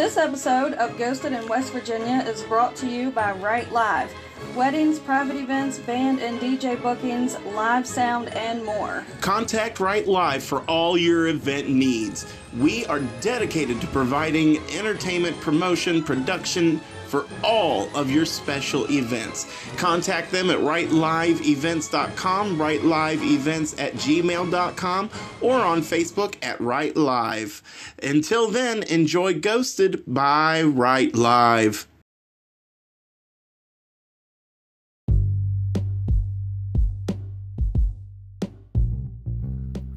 This episode of Ghosted in West Virginia is brought to you by Right Live. Weddings, private events, band and DJ bookings, live sound, and more. Contact Right Live for all your event needs. We are dedicated to providing entertainment promotion, production for all of your special events. Contact them at rightliveevents.com, rightliveevents at gmail.com, or on Facebook at Right Live. Until then, enjoy Ghosted by Right Live.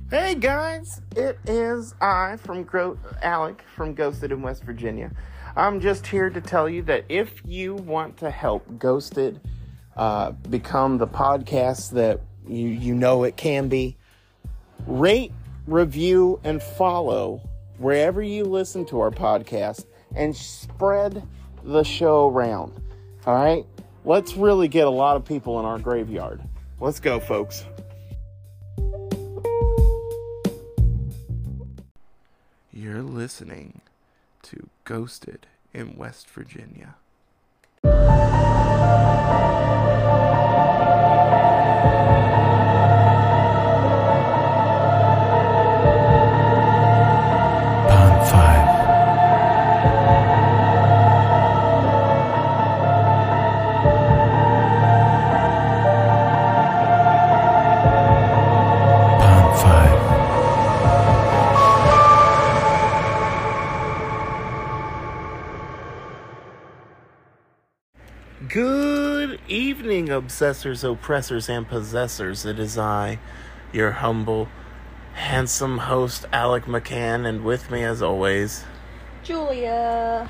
Hey guys, it is I from Gro- Alec from Ghosted in West Virginia. I'm just here to tell you that if you want to help Ghosted uh, become the podcast that you, you know it can be, rate, review, and follow wherever you listen to our podcast and spread the show around. All right? Let's really get a lot of people in our graveyard. Let's go, folks. You're listening Ghosted in West Virginia. Obsessors, oppressors, and possessors. It is I, your humble, handsome host, Alec McCann, and with me, as always, Julia.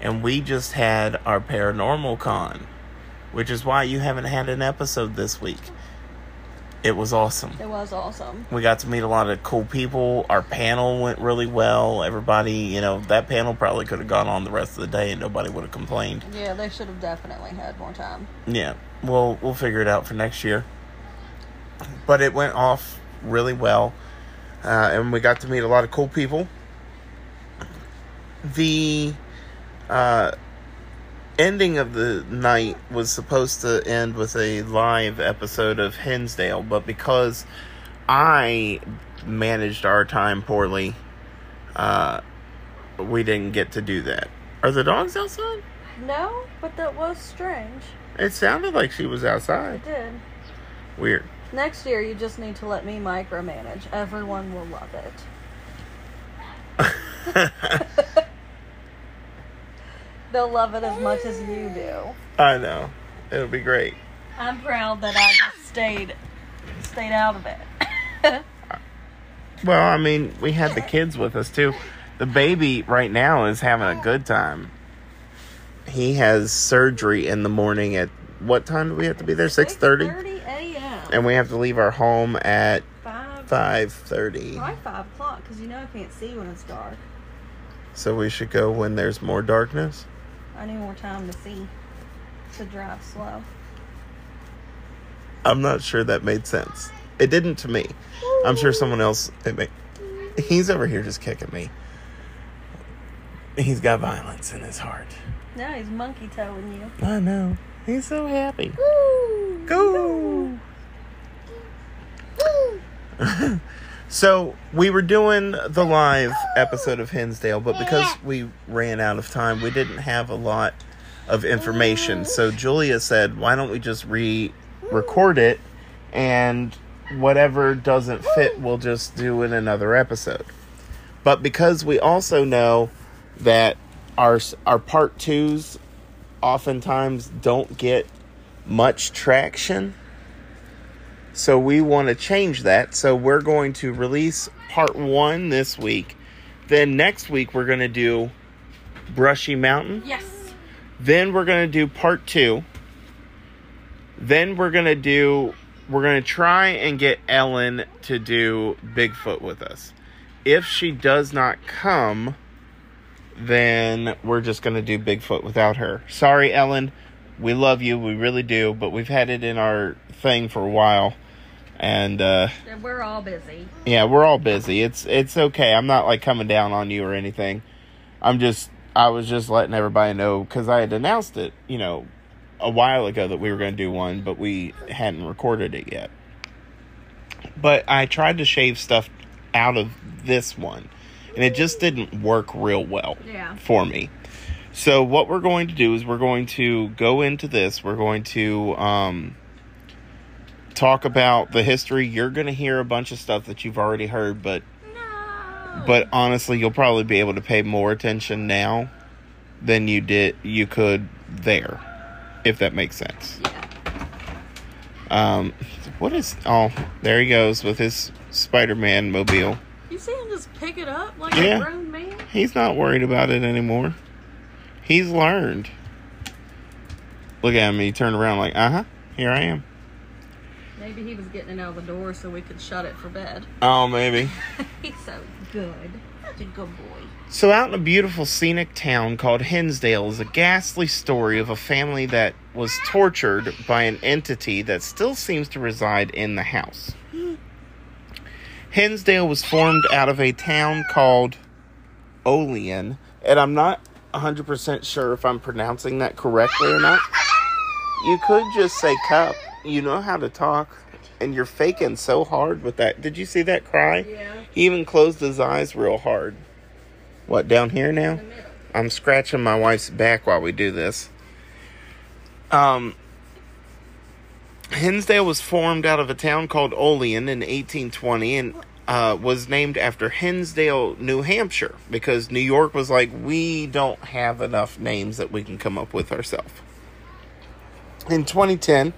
and we just had our paranormal con, which is why you haven't had an episode this week. It was awesome. It was awesome. We got to meet a lot of cool people. Our panel went really well. Everybody, you know, that panel probably could have gone on the rest of the day and nobody would have complained. Yeah, they should have definitely had more time. Yeah, we'll we'll figure it out for next year. But it went off really well, uh, and we got to meet a lot of cool people. The uh, ending of the night was supposed to end with a live episode of Hinsdale, but because I managed our time poorly, uh, we didn't get to do that. Are the dogs outside? No, but that was strange. It sounded like she was outside. It did. Weird. Next year, you just need to let me micromanage. Everyone will love it. They'll love it as much as you do. I know. It'll be great. I'm proud that I just stayed stayed out of it. Well, I mean, we had the kids with us too. The baby right now is having a good time. He has surgery in the morning at what time do we have to be there? 6:30. 6:30 a.m. And we have to leave our home at Five. 5:30. Probably five o'clock because you know I can't see when it's dark. So we should go when there's more darkness. I need more time to see. To drive slow. I'm not sure that made sense. It didn't to me. I'm sure someone else it made. He's over here just kicking me. He's got violence in his heart. Now he's monkey toeing you. I know. He's so happy. Woo! Go. so we were doing the live episode of Hinsdale, but because we ran out of time, we didn't have a lot of information. So Julia said, "Why don't we just re-record it, and whatever doesn't fit, we'll just do in another episode." But because we also know that our our part twos oftentimes don't get much traction. So we want to change that. So we're going to release part one this week. Then next week we're going to do Brushy Mountain. Yes. Then we're going to do part two. Then we're going to do, we're going to try and get Ellen to do Bigfoot with us. If she does not come, then we're just going to do Bigfoot without her. Sorry, Ellen. We love you. We really do. But we've had it in our thing for a while. And, uh, we're all busy. yeah, we're all busy. It's it's okay. I'm not like coming down on you or anything. I'm just I was just letting everybody know because I had announced it, you know, a while ago that we were going to do one, but we hadn't recorded it yet. But I tried to shave stuff out of this one, and it just didn't work real well Yeah. for me. So what we're going to do is we're going to go into this. We're going to um, talk about the history. You're going to hear a bunch of stuff that you've already heard, but No. but honestly, you'll probably be able to pay more attention now than you did you could there, if that makes sense. yeah. Um, what is? Oh, there he goes with his Spider-Man mobile. You see him just pick it up like Yeah. a grown man? He's not worried about it anymore. He's learned. Look at him. He turned around like, uh huh. Here I am. Maybe he was getting it out of the door so we could shut it for bed. Oh, maybe. He's so good. Such a good boy. So, out in a beautiful scenic town called Hinsdale is a ghastly story of a family that was tortured by an entity that still seems to reside in the house. Hinsdale was formed out of a town called Olean, and I'm not 100% sure if I'm pronouncing that correctly or not. You could just say cup. You know how to talk, and you're faking so hard with that. Did you see that cry? Yeah. He even closed his eyes real hard. What, down here now? I'm scratching my wife's back while we do this. Um, Hinsdale was formed out of a town called Olean in 1820 and uh, was named after Hinsdale, New Hampshire, because New York was like, we don't have enough names that we can come up with ourselves. In 2010,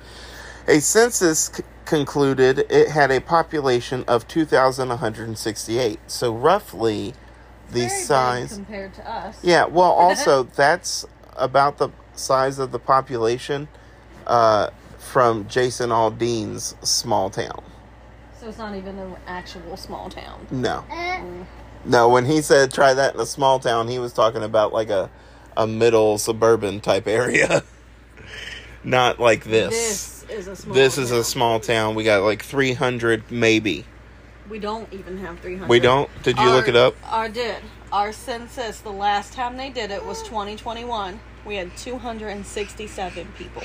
a census c- concluded it had a population of 2,168. So roughly the Very size. compared to us. Yeah, well, also that's about the size of the population uh, from Jason Aldean's small town. So it's not even an actual small town. No, eh. no. When he said try that in a small town, he was talking about like a a middle suburban type area, not like this. This is a small This is town. a small town. We got like three hundred, maybe. We don't even have 300. We don't. Did you look it up? I did. Our census, the last time they did it was 2021. We had 267 people.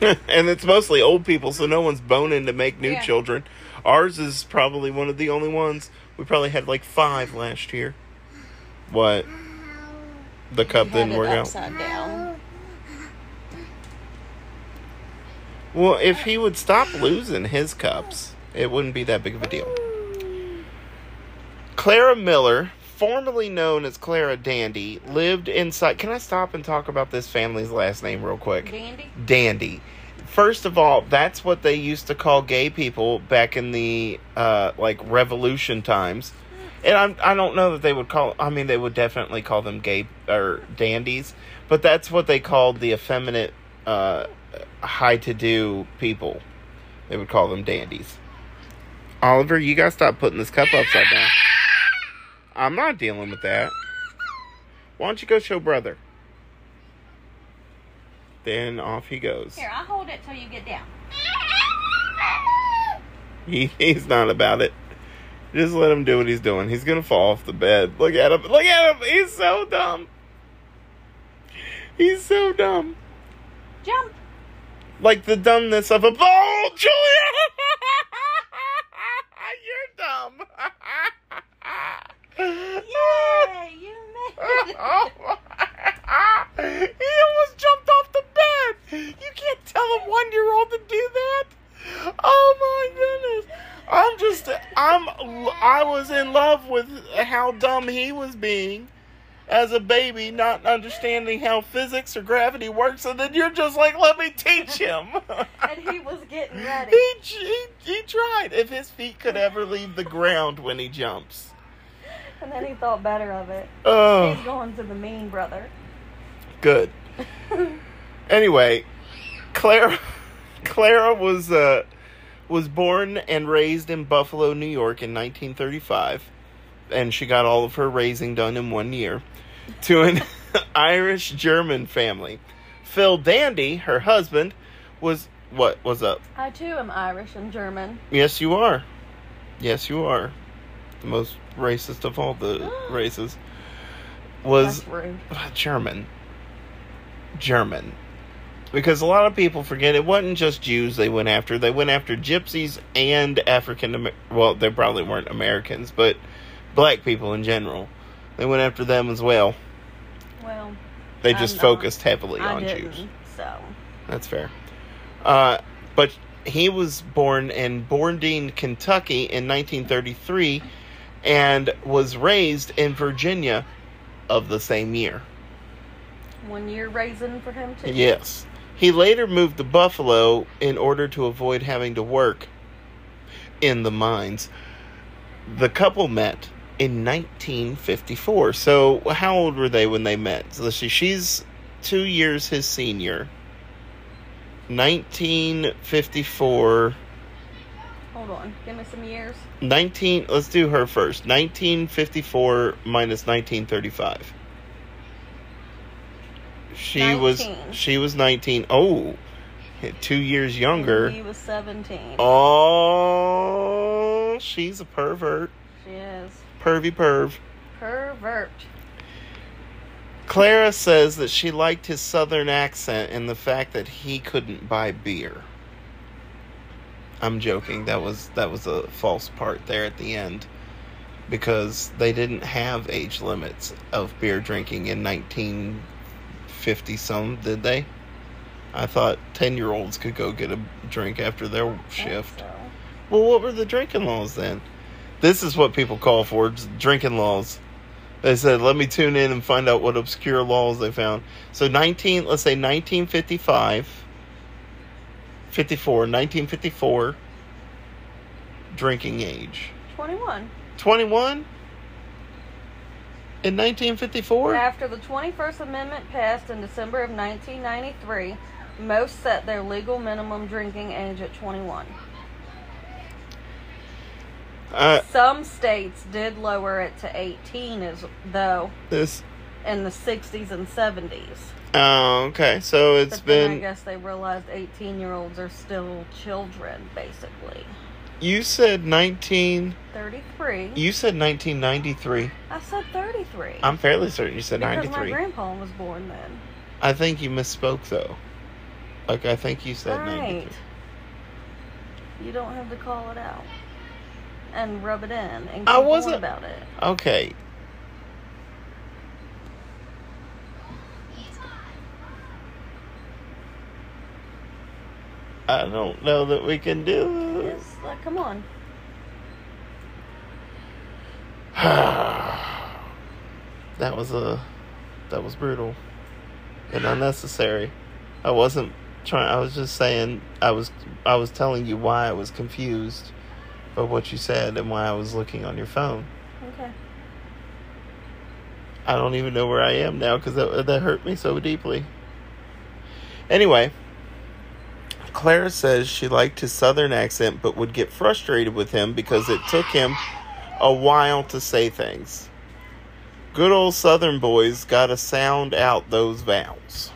and it's mostly old people, so no one's boning to make new Yeah. children. Ours is probably one of the only ones. We probably had like five last year. What? The cup didn't work out. down. Well, if he would stop losing his cups, it wouldn't be that big of a deal. Clara Miller, formerly known as Clara Dandy, lived inside. Can I stop and talk about this family's last name real quick? Dandy? dandy. First of all, that's what they used to call gay people back in the uh, like revolution times. And I'm, I don't know that they would call. I mean, they would definitely call them gay or dandies, but that's what they called the effeminate, uh, high-to-do people. They would call them dandies. Oliver, you gotta stop putting this cup upside down. I'm not dealing with that. Why don't you go show brother? Then off he goes. Here, I'll hold it till you get down. He, he's not about it. Just let him do what he's doing. He's gonna fall off the bed. Look at him. Look at him. He's so dumb. He's so dumb. Jump. Like the dumbness of a oh, Julia. You're dumb. Yay, you made it. he almost jumped off the bed. You can't tell a one year old to do that. Oh my goodness. I'm just I'm I was in love with how dumb he was being as a baby, not understanding how physics or gravity works, and then you're just like, let me teach him. And he was getting ready. he, he, he tried. If his feet could ever leave the ground when he jumps. And then he thought better of it. Oh. He's going to the mean brother. Good. anyway, Clara Clara was uh was born and raised in Buffalo, New York in 1935, and she got all of her raising done in one year to an Irish German family. Phil Dandy, her husband, was what was up? I too am Irish and German. Yes, you are. Yes, you are. The most racist of all the races. was. German. German. Because a lot of people forget it wasn't just Jews they went after. They went after gypsies and African Amer- well, they probably weren't Americans, but black people in general. They went after them as well. Well, They I'm just not- focused heavily I on. Jews. So That's fair. Uh, but he was born in Bordine, Kentucky in 1933 and was raised in Virginia of the same year. one year raising for him too. Yes. He later moved to Buffalo in order to avoid having to work in the mines. The couple met in 1954. So, how old were they when they met? So, let's see, she's two years his senior. 1954. Hold on, give me some years. 19. Let's do her first. 1954 minus 1935. She was she was 19. Oh, two years younger. He was seventeen. Oh, she's a pervert. She is Pervy perv. pervert. Clara says that she liked his southern accent and the fact that he couldn't buy beer. I'm joking. That was that was a false part there at the end because they didn't have age limits of beer drinking in 1950 some, did they? I thought 10-year-olds could go get a drink after their shift. So, Well, what were the drinking laws then? This is what people call for drinking laws. They said, let me tune in and find out what obscure laws they found. So 19, let's say 1955, 54, 1954, drinking age. Twenty-one. 21? In 1954? After the 21st Amendment passed in December of 1993, most set their legal minimum drinking age at 21. Uh, Some states did lower it to 18 as though this, in the 60s and 70s. Oh, okay. So it's but then I guess they realized 18 year olds are still children, basically. you said 19, 33. you said 1993. I said 33. I'm fairly certain you said because 93. my grandpa was born then. I think you misspoke though. Like I think you said right. 93. You don't have to call it out and rub it in and I wasn't- about it. Okay. I don't know that we can do like, come on. that was a that was brutal and unnecessary. I wasn't trying I was just saying I was I was telling you why I was confused by what you said and why I was looking on your phone. Okay. I don't even know where I am now because that, that hurt me so deeply. Anyway, Clara says she liked his southern accent but would get frustrated with him because it took him a while to say things. Good old southern boys gotta sound out those vowels.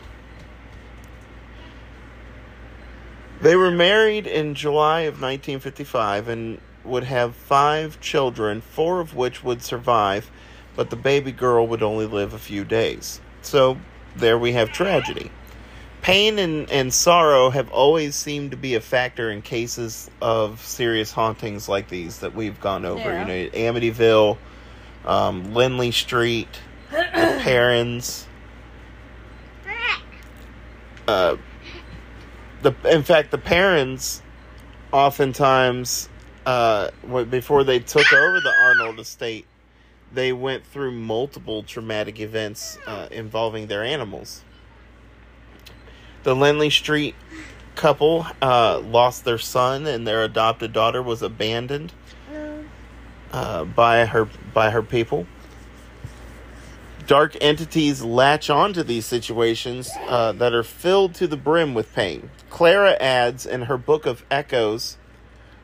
They were married in July of 1955 and would have five children, four of which would survive, but the baby girl would only live a few days. So there we have tragedy. Pain and, and sorrow have always seemed to be a factor in cases of serious hauntings like these that we've gone over. Yeah. You know, Amityville, um, Lindley Street, the Perrons. Uh, the in fact the Perrons oftentimes uh before they took over the Arnold estate they went through multiple traumatic events uh, involving their animals the Lindley Street couple uh, lost their son and their adopted daughter was abandoned uh, by her by her people dark entities latch onto these situations uh, that are filled to the brim with pain. Clara adds in her book of echoes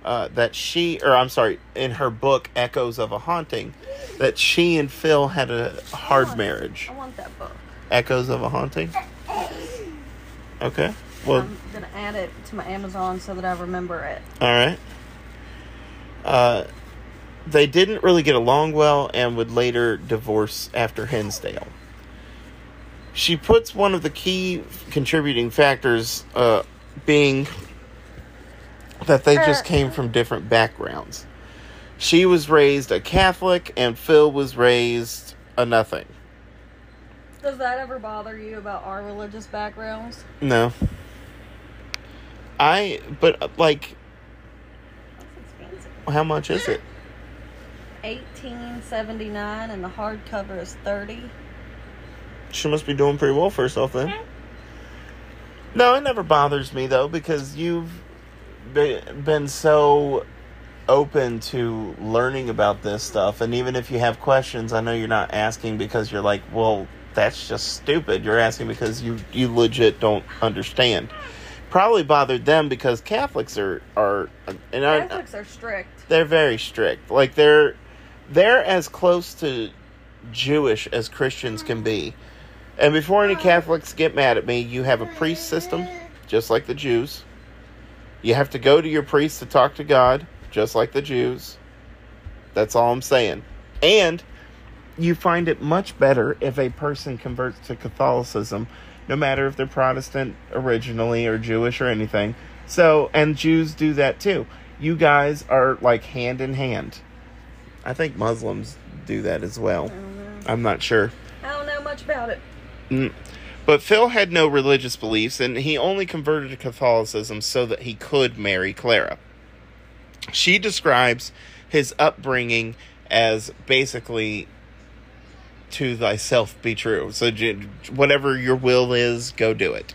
uh, that she, or I'm sorry, in her book Echoes of a Haunting, that she and Phil had a hard marriage. I want that book. Echoes of a Haunting? Okay. Well, I'm gonna add it to my Amazon so that I remember it. All right. Uh, they didn't really get along well and would later divorce after Hinsdale. She puts one of the key contributing factors uh, being that they just came from different backgrounds. She was raised a Catholic and Phil was raised a nothing. Does that ever bother you about our religious backgrounds? No. I, but uh, like, That's expensive. how much is it? Eighteen seventy nine, and the hardcover is thirty. She must be doing pretty well for herself then. No, it never bothers me though because you've been so open to learning about this stuff and even if you have questions, I know you're not asking because you're like, well, that's just stupid. You're asking because you you legit don't understand. Probably bothered them because Catholics are are and Catholics are strict. they're very strict. Like they're they're as close to Jewish as Christians can be. And before any Catholics get mad at me, you have a priest system, just like the Jews. You have to go to your priest to talk to God, just like the Jews. That's all I'm saying. And you find it much better if a person converts to Catholicism, no matter if they're Protestant originally or Jewish or anything. So, and Jews do that too. You guys are like hand in hand. I think Muslims do that as well. I'm not sure. I don't know much about it. Mm. But Phil had no religious beliefs, and he only converted to Catholicism so that he could marry Clara. She describes his upbringing as basically to thyself be true. So, whatever your will is, go do it.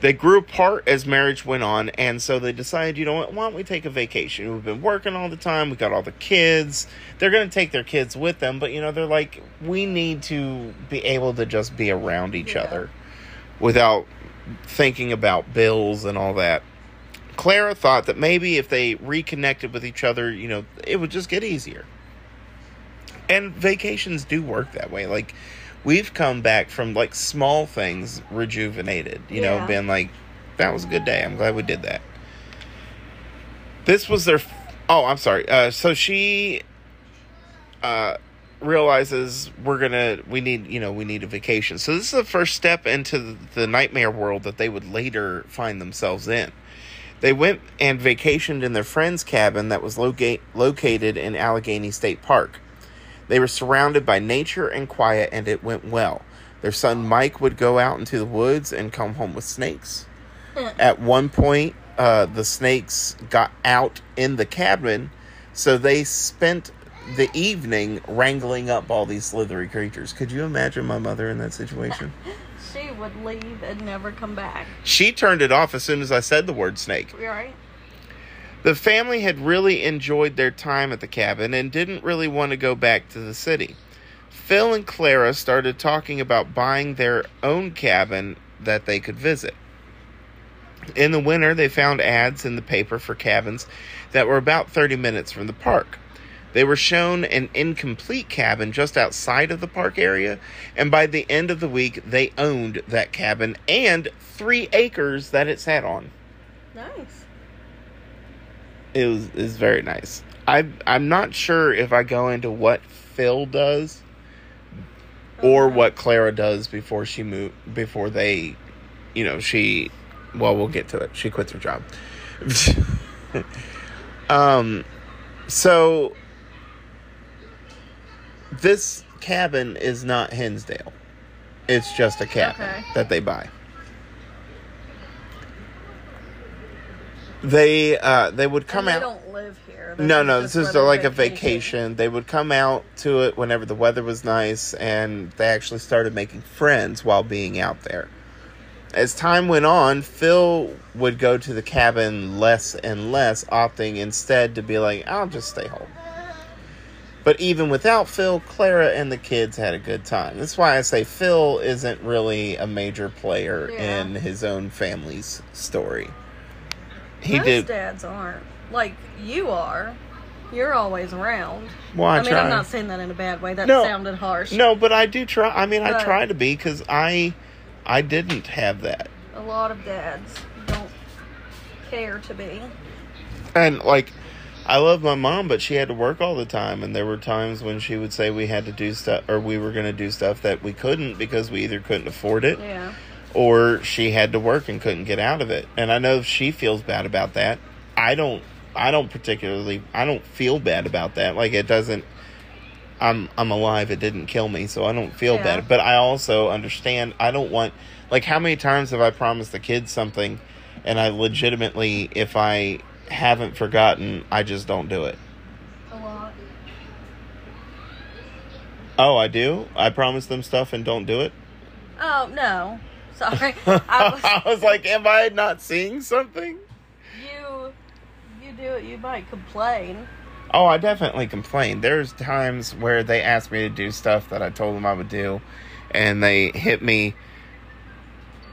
They grew apart as marriage went on, and so they decided, you know what, why don't we take a vacation? We've been working all the time, we got all the kids. They're going to take their kids with them, but you know, they're like, we need to be able to just be around each Yeah. other without thinking about bills and all that. Clara thought that maybe if they reconnected with each other, you know, it would just get easier. And vacations do work that way. Like, we've come back from like small things rejuvenated, you know, Yeah. been like, that was a good day. I'm glad we did that. This was their. Oh, I'm sorry. Uh, so she uh, realizes we're gonna we need you know we need a vacation. So this is the first step into the, the nightmare world that they would later find themselves in. They went and vacationed in their friend's cabin that was loca- located in Allegheny State Park. They were surrounded by nature and quiet, and it went well. Their son Mike would go out into the woods and come home with snakes. At one point, uh, the snakes got out in the cabin, so they spent the evening wrangling up all these slithery creatures. Could you imagine my mother in that situation? She would leave and never come back. She turned it off as soon as I said the word snake. Right? The family had really enjoyed their time at the cabin and didn't really want to go back to the city. Phil and Clara started talking about buying their own cabin that they could visit. In the winter, they found ads in the paper for cabins that were about 30 minutes from the park. They were shown an incomplete cabin just outside of the park area, and by the end of the week, they owned that cabin and three acres that it sat on Nice. It was is very nice. I I'm not sure if I go into what Phil does or what Clara does before she move before they you know, she well we'll get to it. She quits her job. um so this cabin is not Hinsdale. It's just a cabin Okay. that they buy. They uh they would come they out don't live here. no, no, this is like a vacation. They would come out to it whenever the weather was nice, and they actually started making friends while being out there. As time went on, Phil would go to the cabin less and less, opting instead to be like, I'll just stay home. But even without Phil, Clara and the kids had a good time. That's why I say Phil isn't really a major player Yeah. in his own family's story. He Most did. dads aren't like you are. You're always around. Well, I, I mean, try. I'm not saying that in a bad way. That No. sounded harsh. No, but I do try. I mean, I But- try to be because I, I didn't have that, A lot of dads don't care to be. and like, I love my mom, but she had to work all the time, and there were times when she would say we had to do stuff or we were going to do stuff that we couldn't because we either couldn't afford it Yeah. Or she had to work and couldn't get out of it. And I know she feels bad about that. I don't I don't particularly I don't feel bad about that. Like it doesn't I'm I'm alive, it didn't kill me, so I don't feel Yeah. bad. But I also understand I don't want like how many times have I promised the kids something and I legitimately if I haven't forgotten, I just don't do it. A lot. Oh, I do? I promise them stuff and don't do it? Oh no. Sorry. I was, I was like, am I not seeing something? you you do it, you might complain. Oh, I definitely complain. There's times where they ask me to do stuff that I told them I would do, and they hit me.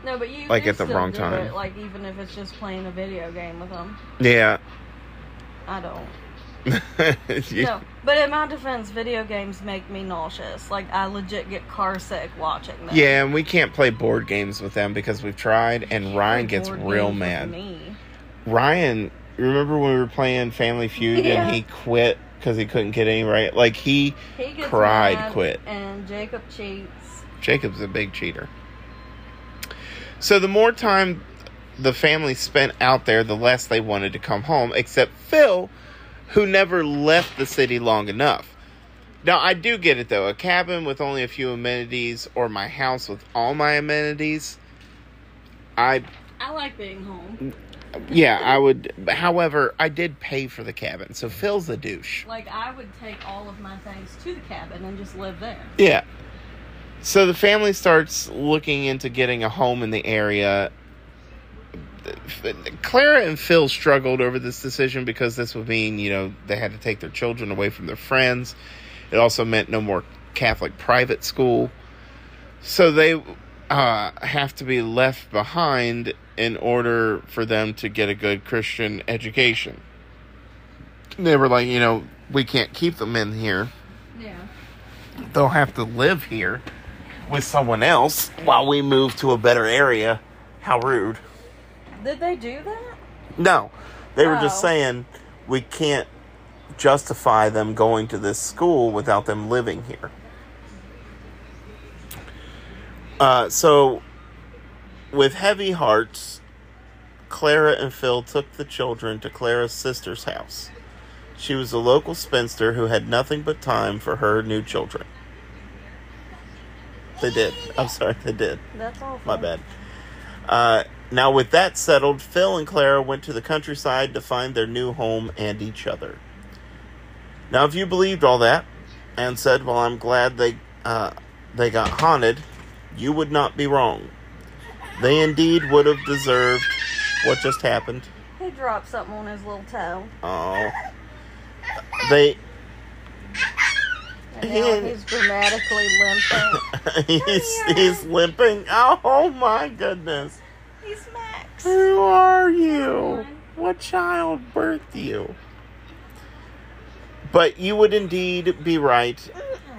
No, but you Like at the wrong time. It, like even if it's just playing a video game with them. Yeah. I don't. No, but in my defense, video games make me nauseous. Like I legit get car sick watching them. Yeah, and we can't play board games with them because we've tried, and Ryan gets real mad. Ryan, remember when we were playing Family Feud Yeah. and he quit because he couldn't get any right? Like he, He Cried, quit. and Jacob cheats. Jacob's a big cheater. So the more time the family spent out there, the less they wanted to come home, except Phil, who never left the city long enough. Now, I do get it though. A cabin with only a few amenities or my house with all my amenities, I, I like being home. yeah, I would. However, I did pay for the cabin, so Phil's a douche. Like I would take all of my things to the cabin and just live there. Yeah. So the family starts looking into getting a home in the area. Clara and Phil struggled over this decision because this would mean, you know, they had to take their children away from their friends. It also meant no more Catholic private school. So they uh, have to be left behind in order for them to get a good Christian education. They were like, you know, we can't keep them in here Yeah. they'll have to live here with someone else while we move to a better area. How rude. Did they do that? No, they were just Oh. saying we can't justify them going to this school without them living here. Uh, so, with heavy hearts, Clara and Phil took the children to Clara's sister's house. She was a local spinster who had nothing but time for her new children. They did. I'm sorry, they did. That's awful. My bad. Uh, now, with that settled, Phil and Clara went to the countryside to find their new home and each other. Now, if you believed all that and said, "Well, I'm glad they uh, they got haunted," you would not be wrong. They indeed would have deserved what just happened. He dropped something on his little toe. Oh, they And now he's dramatically limping. he's he's limping. Oh my goodness. Who are you? What child birthed you? But you would indeed be right.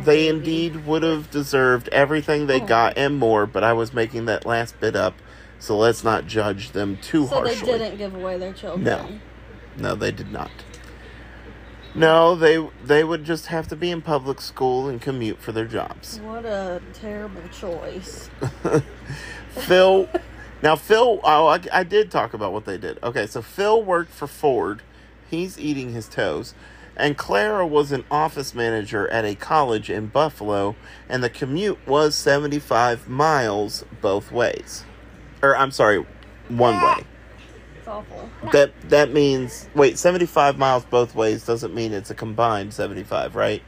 They indeed would have deserved everything they oh. got and more, but I was making that last bit up, so let's not judge them too harshly. So they didn't give away their children. No. No, they did not. No, they they would just have to be in public school and commute for their jobs. What a terrible choice. Phil. Now, Phil, oh, I, I did talk about what they did. Okay, so Phil worked for Ford. He's eating his toes. And Clara was an office manager at a college in Buffalo, and the commute was 75 miles both ways. Or, I'm sorry, one way. It's awful. That that means wait, 75 miles both ways doesn't mean it's a combined 75, right?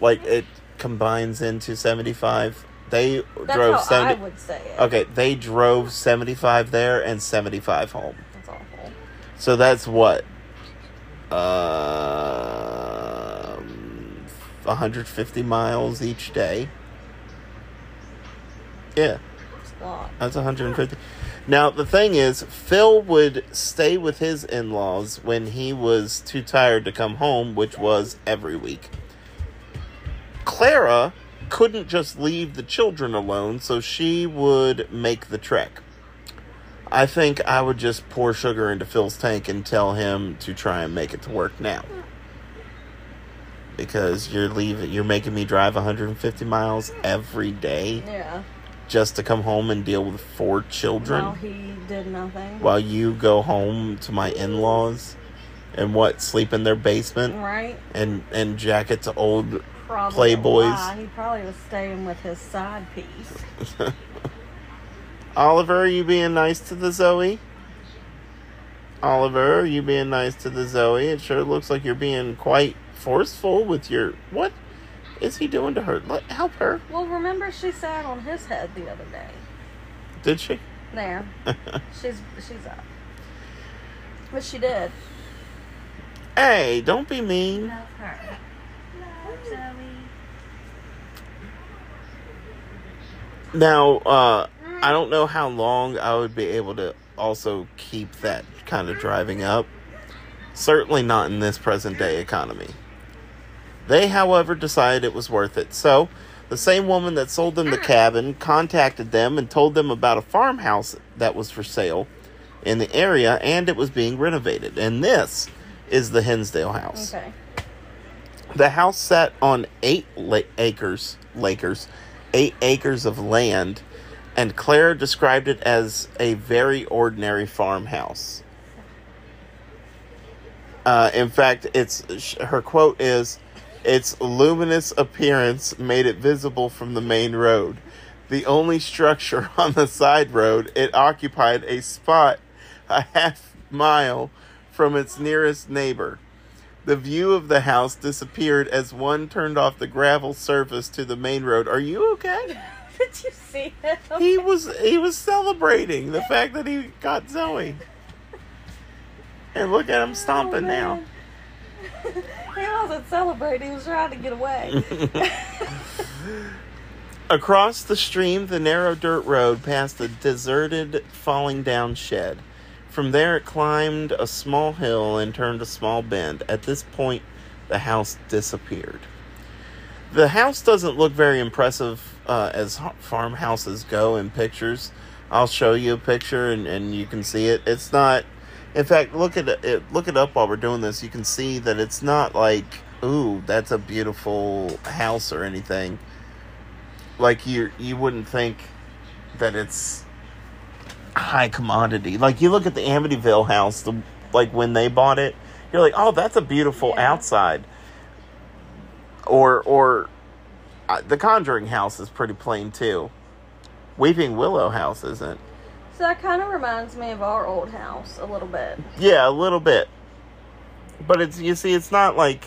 Like it combines into 75. They That's drove how 70 I would say it. Okay, they drove 75 there and 75 home. That's awful. So that's what? Um, 150 miles each day. Yeah, It's a lot. that's 150. Now, the thing is, Phil would stay with his in laws when he was too tired to come home, which was every week. Clara couldn't just leave the children alone, so she would make the trek. I think I would just pour sugar into Phil's tank and tell him to try and make it to work now. Because you're leaving, you're making me drive 150 miles every day Yeah. just to come home and deal with four children Well, he did nothing. while you go home to my in-laws and what sleep in their basement Right? and and jacket to old Probably Playboys. lie. He probably was staying with his side piece. Oliver, are you being nice to the Zoe? Oliver, are you being nice to the Zoe? It sure looks like you're being quite forceful with your. What is he doing to her? Let help her. Well, remember she sat on his head the other day. Did she? There. she's she's up. But she did. Hey, don't be mean. Love her. Love Zoe. Now, uh, I don't know how long I would be able to also keep that kind of driving up. Certainly not in this present day economy. They, however, decided it was worth it. So, the same woman that sold them the cabin contacted them and told them about a farmhouse that was for sale in the area and it was being renovated. And this is the Hinsdale house. Okay. The house sat on eight la- acres, Lakers, eight acres of land, and Claire described it as a very ordinary farmhouse. Uh, in fact, it's her quote is, "Its luminous appearance made it visible from the main road. The only structure on the side road, it occupied a spot a half mile from its nearest neighbor." The view of the house disappeared as one turned off the gravel surface to the main road. Are you okay? Did you see him? He was he was celebrating the fact that he got Zoe. And look at him oh, stomping Oh, now. he wasn't celebrating. He was trying to get away. Across the stream, the narrow dirt road passed a deserted, falling down shed. From there, it climbed a small hill and turned a small bend. At this point, the house disappeared. The house doesn't look very impressive uh, as farmhouses go in pictures. I'll show you a picture and, and you can see it. It's not. In fact, look at it. Look it up while we're doing this. You can see that it's not like, ooh, that's a beautiful house or anything like you you wouldn't think that it's high commodity. Like you look at the Amityville house, the like when they bought it, you're like, oh, that's a beautiful Yeah. outside. Or or uh, the Conjuring house is pretty plain too. Weeping Willow house isn't. so that kind of reminds me of our old house a little bit. Yeah, a little bit. But it's you see, it's not like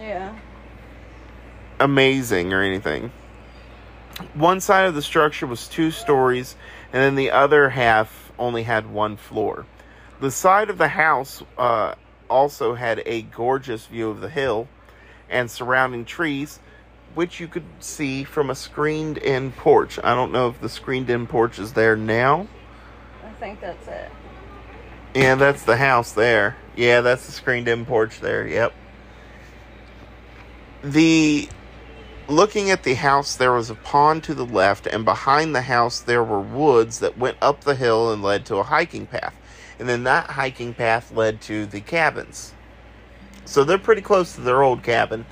Yeah. amazing or anything. One side of the structure was two stories, and then the other half only had one floor. The side of the house uh, also had a gorgeous view of the hill and surrounding trees, which you could see from a screened in porch. I don't know if the screened in porch is there now. I think that's it. Yeah, that's the house there. Yeah, that's the screened in porch there. Yep. The looking at the house there was a pond to the left and behind the house there were woods that went up the hill and led to a hiking path. And then that hiking path led to the cabins. So they're pretty close to their old cabin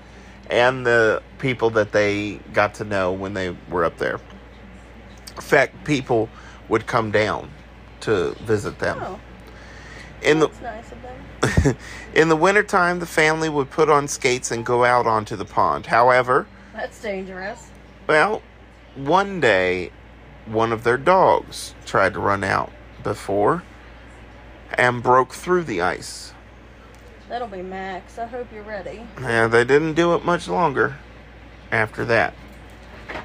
and the people that they got to know when they were up there. In fact, people would come down to visit them. Oh, In the that's nice of them. in the wintertime, the family would put on skates and go out onto the pond. However, That's dangerous. well, one day, one of their dogs tried to run out before and broke through the ice. That'll be Max. I hope you're ready. Yeah, they didn't do it much longer after that.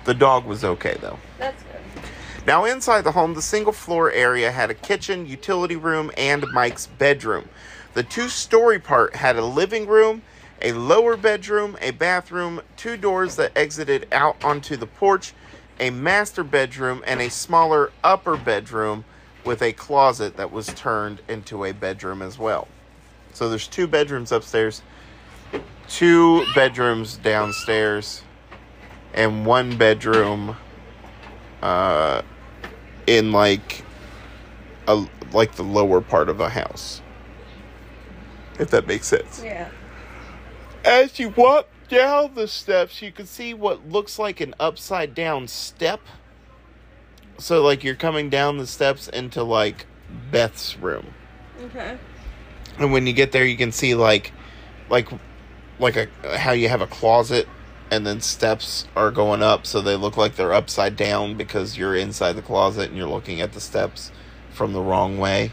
The dog was okay, though. That's good. Now, inside the home, the single floor area had a kitchen, utility room, and Mike's bedroom. The two story part had a living room, a lower bedroom, a bathroom, two doors that exited out onto the porch, a master bedroom, and a smaller upper bedroom with a closet that was turned into a bedroom as well. So there's two bedrooms upstairs, two bedrooms downstairs, and one bedroom uh, in like a like the lower part of a house. If that makes sense. Yeah. As you walk down the steps, you can see what looks like an upside down step. So like you're coming down the steps into like Beth's room. Okay. And when you get there you can see like like like a how you have a closet and then steps are going up so they look like they're upside down because you're inside the closet and you're looking at the steps from the wrong way.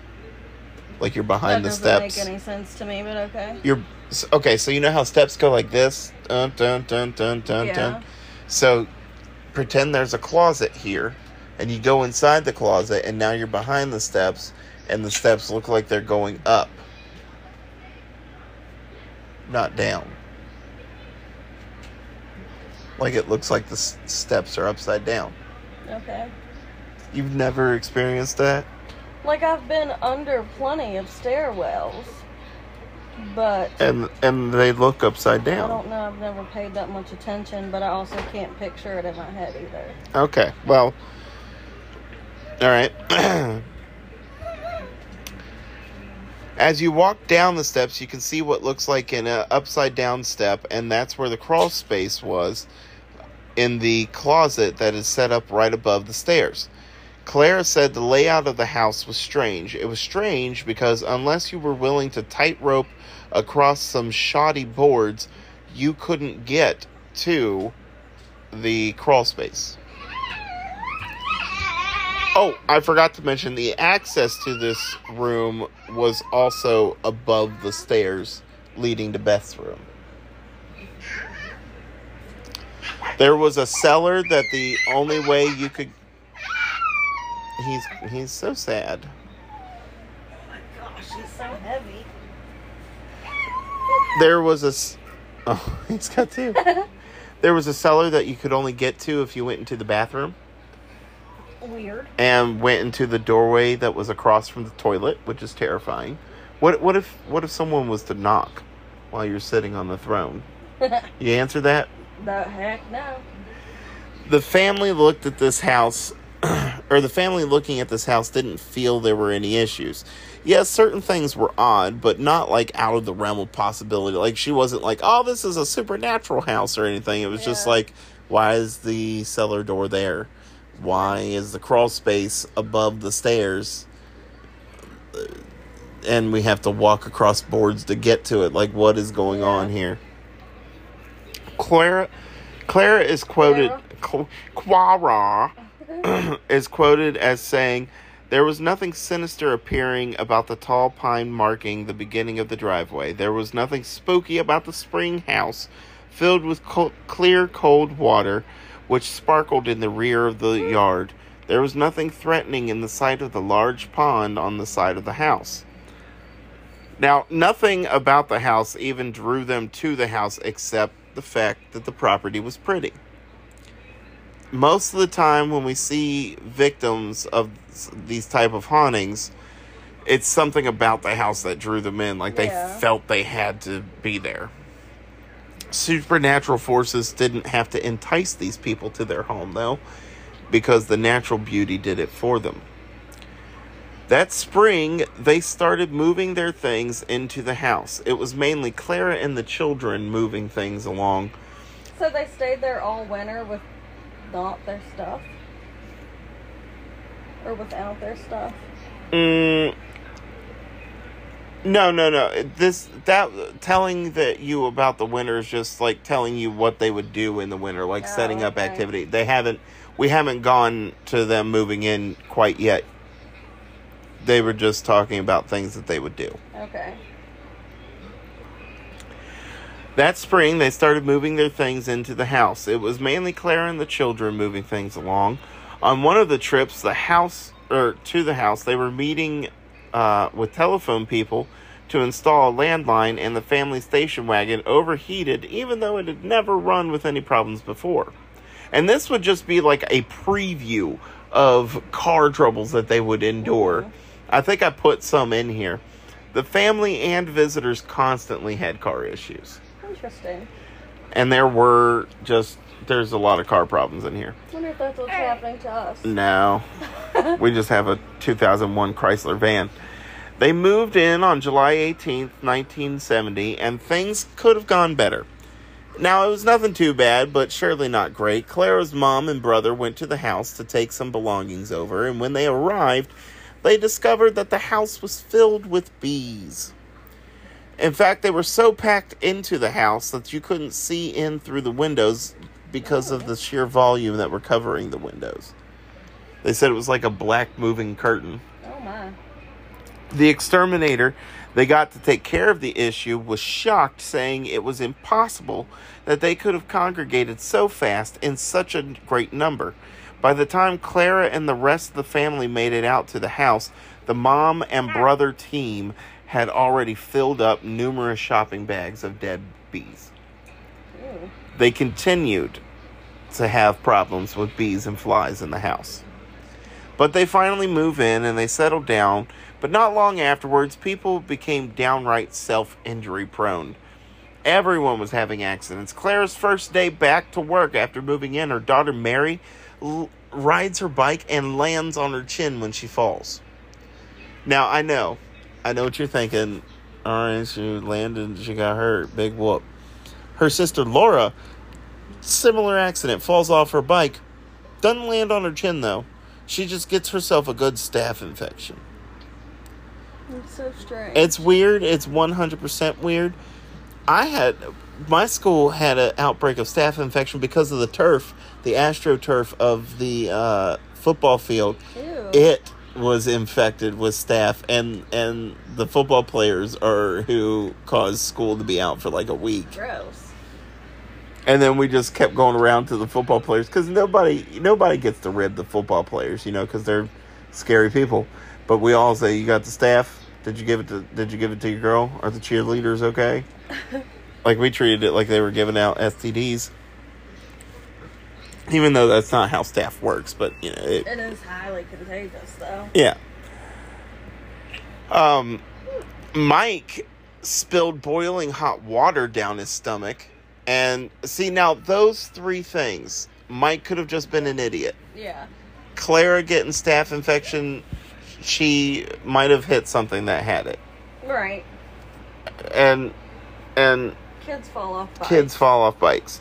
Like you're behind that the doesn't steps. make any sense to me, but okay. You're s- okay, so you know how steps go like this? Dun dun dun dun dun Yeah. dun. So pretend there's a closet here and you go inside the closet and now you're behind the steps and the steps look like they're going up. Not down. Like it looks like the s- steps are upside down. Okay. You've never experienced that? Like I've been under plenty of stairwells, but And and they look upside down. I don't know. I've never paid that much attention, but I also can't picture it in my head either. Okay, well, all right. As you walk down the steps, you can see what looks like an uh, upside down step, and that's where the crawl space was in the closet that is set up right above the stairs. Clara said the layout of the house was strange. It was strange because unless you were willing to tightrope across some shoddy boards, you couldn't get to the crawl space. Oh, I forgot to mention the access to this room was also above the stairs leading to Beth's room. There was a cellar that the only way you could He's he's so sad. Oh my gosh, she's so heavy. There was a Oh, he's got two. there was a cellar that you could only get to if you went into the bathroom. Weird. and went into the doorway that was across from the toilet, which is terrifying. What what if what if someone was to knock while you're sitting on the throne? You answer that? The heck no. The family looked at this house or the family looking at this house didn't feel there were any issues. Yes, certain things were odd, but not like out of the realm of possibility. Like she wasn't like, "Oh, this is a supernatural house" or anything. It was just like, "Why is the cellar door there? Why is the crawl space above the stairs?" And we have to walk across boards to get to it. Like, what is going Yeah. on here? Clara, Clara is quoted. Cl- Clara is quoted as saying, There was nothing sinister appearing about the tall pine marking the beginning of the driveway. There was nothing spooky about the spring house, filled with co- clear, cold water, which sparkled in the rear of the yard. There was nothing threatening in the sight of the large pond on the side of the house. Now, nothing about the house even drew them to the house except the fact that the property was pretty most of the time when we see victims of these type of hauntings it's something about the house that drew them in. Like they Yeah. felt they had to be there. Supernatural forces didn't have to entice these people to their home though because the natural beauty did it for them. That spring they started moving their things into the house. It was mainly clara and the children moving things along. So they stayed there all winter with not their stuff? Or without their stuff? Mm, no, no, no. This that telling that you about the winter is just like telling you what they would do in the winter, like Oh, setting up okay. activity. They haven't. We haven't gone to them moving in quite yet. They were just talking about things that they would do. Okay. That spring, they started moving their things into the house. It was mainly Clara and the children moving things along. On one of the trips, the house or to the house, they were meeting uh, with telephone people to install a landline, and the family station wagon overheated, even though it had never run with any problems before. And this would just be like a preview of car troubles that they would endure. I think I put some in here. The family and visitors constantly had car issues Interesting. and there were just there's a lot of car problems in here. wonder if that's what's happening to us. No, we just have a 2001 Chrysler van. They moved in on July 18th, 1970, and things could have gone better. Now, it was nothing too bad, but surely not great. Clara's mom and brother went to the house to take some belongings over, and when they arrived, they discovered that the house was filled with bees. In fact, they were so packed into the house that you couldn't see in through the windows because of the sheer volume that were covering the windows. They said it was like a black moving curtain. Oh my. The exterminator they got to take care of the issue was shocked, saying it was impossible that they could have congregated so fast in such a great number. By the time Clara and the rest of the family made it out to the house, the mom and brother team had already filled up numerous shopping bags of dead bees. They continued to have problems with bees and flies in the house. But they finally move in and they settle down, but not long afterwards, people became downright self injury prone. Everyone was having accidents. Clara's first day back to work after moving in, her daughter Mary l- rides her bike and lands on her chin when she falls. Now, I know, I know what you're thinking. All right, she landed, she got hurt, big whoop. Her sister Laura, similar accident, falls off her bike, doesn't land on her chin though. She just gets herself a good staph infection. It's so strange. It's weird. It's 100% weird. I had my school had an outbreak of staph infection because of the turf, the astroturf of the uh, football field. Ew. It was infected with staph and and the football players are who caused school to be out for like a week. Gross. And then we just kept going around to the football players because nobody nobody gets to rib the football players, you know, because they're scary people. But we all say, "You got the staph? Did you give it to Did you give it to your girl? Are the cheerleaders okay?" like we treated it like they were giving out STDs, even though that's not how staph works. But you know, it, It is highly contagious, though. yeah. Um, Mike spilled boiling hot water down his stomach. And see, now those three things, Mike could have just been an idiot. Yeah. Clara getting staph infection, she might have hit something that had it. Right. And, and Kids fall off bikes. kids fall off bikes.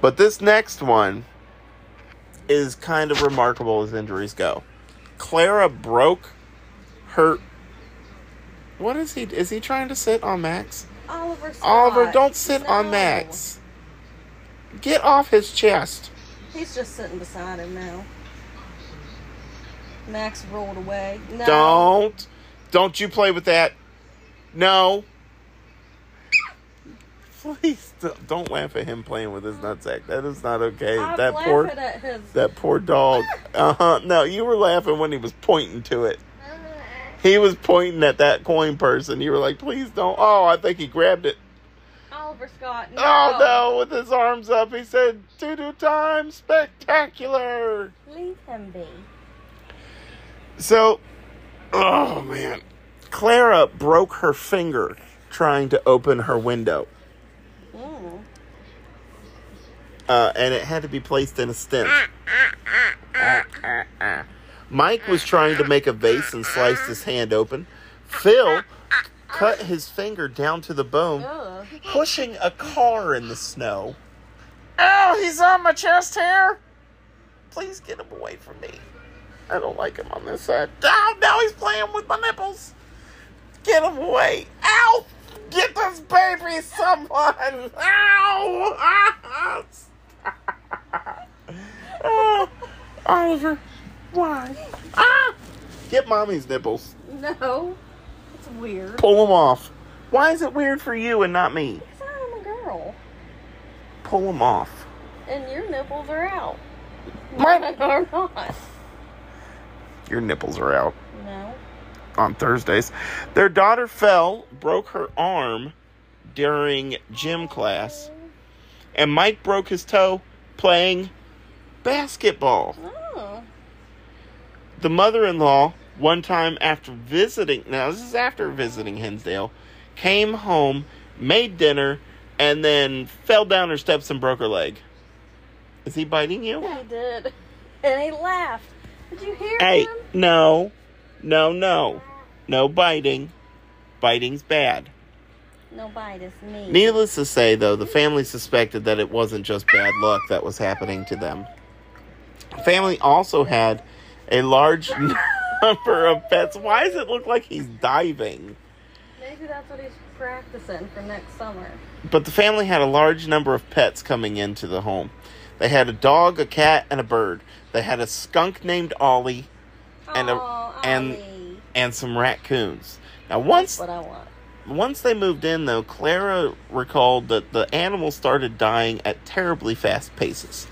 But this next one is kind of remarkable as injuries go. Clara broke her. What is he? Is he trying to sit on Max? Oliver Scott. Oliver, don't sit No. on Max. Get off his chest. He's just sitting beside him now. Max rolled away. No. Don't. Don't you play with that. No. Please don't- laugh at him playing with his nutsack. That is not okay. I'm that poor at his. that poor dog. Uh huh. No, you were laughing when he was pointing to it. He was pointing at that coin purse, and you were like, "Please don't." Oh, I think he grabbed it. Oliver Scott. No. Oh no! With his arms up, he said, "Doo doo time spectacular." Leave him be. So, oh man, Clara broke her finger trying to open her window, Mm. Uh, and it had to be placed in a stent. Mike was trying to make a vase and sliced his hand open. Phil cut his finger down to the bone, pushing a car in the snow. Ow, he's on my chest hair. Please get him away from me. I don't like him on this side. Ow, now he's playing with my nipples. Get him away. Ow! Get this baby, someone! Ow! Ah, Oliver, why? Ah! Get mommy's nipples. No. It's weird. Pull them off. Why is it weird for you and not me? Because I'm a girl. Pull them off. And your nipples are out. My- Mine are not. Your nipples are out. No. on Thursdays. Their daughter fell, broke her arm during gym class, and Mike broke his toe playing basketball. Oh. The mother in law, one time after visiting, now this is after visiting Hinsdale, came home, made dinner, and then fell down her steps and broke her leg. Is he biting you? He did. And he laughed. Did you hear Hey, him? no, no, no, no biting. Biting's bad. No bite is me. Needless to say, though, the family suspected that it wasn't just bad luck that was happening to them. Family also had a large number of pets. Why does it look like he's diving? Maybe that's what he's practicing for next summer. But the family had a large number of pets coming into the home. They had a dog, a cat, and a bird. They had a skunk named Ollie And a- Aw, and- Ollie. and some raccoons. Now, once what I want. once they moved in, though, Clara recalled that the animals started dying at terribly fast paces.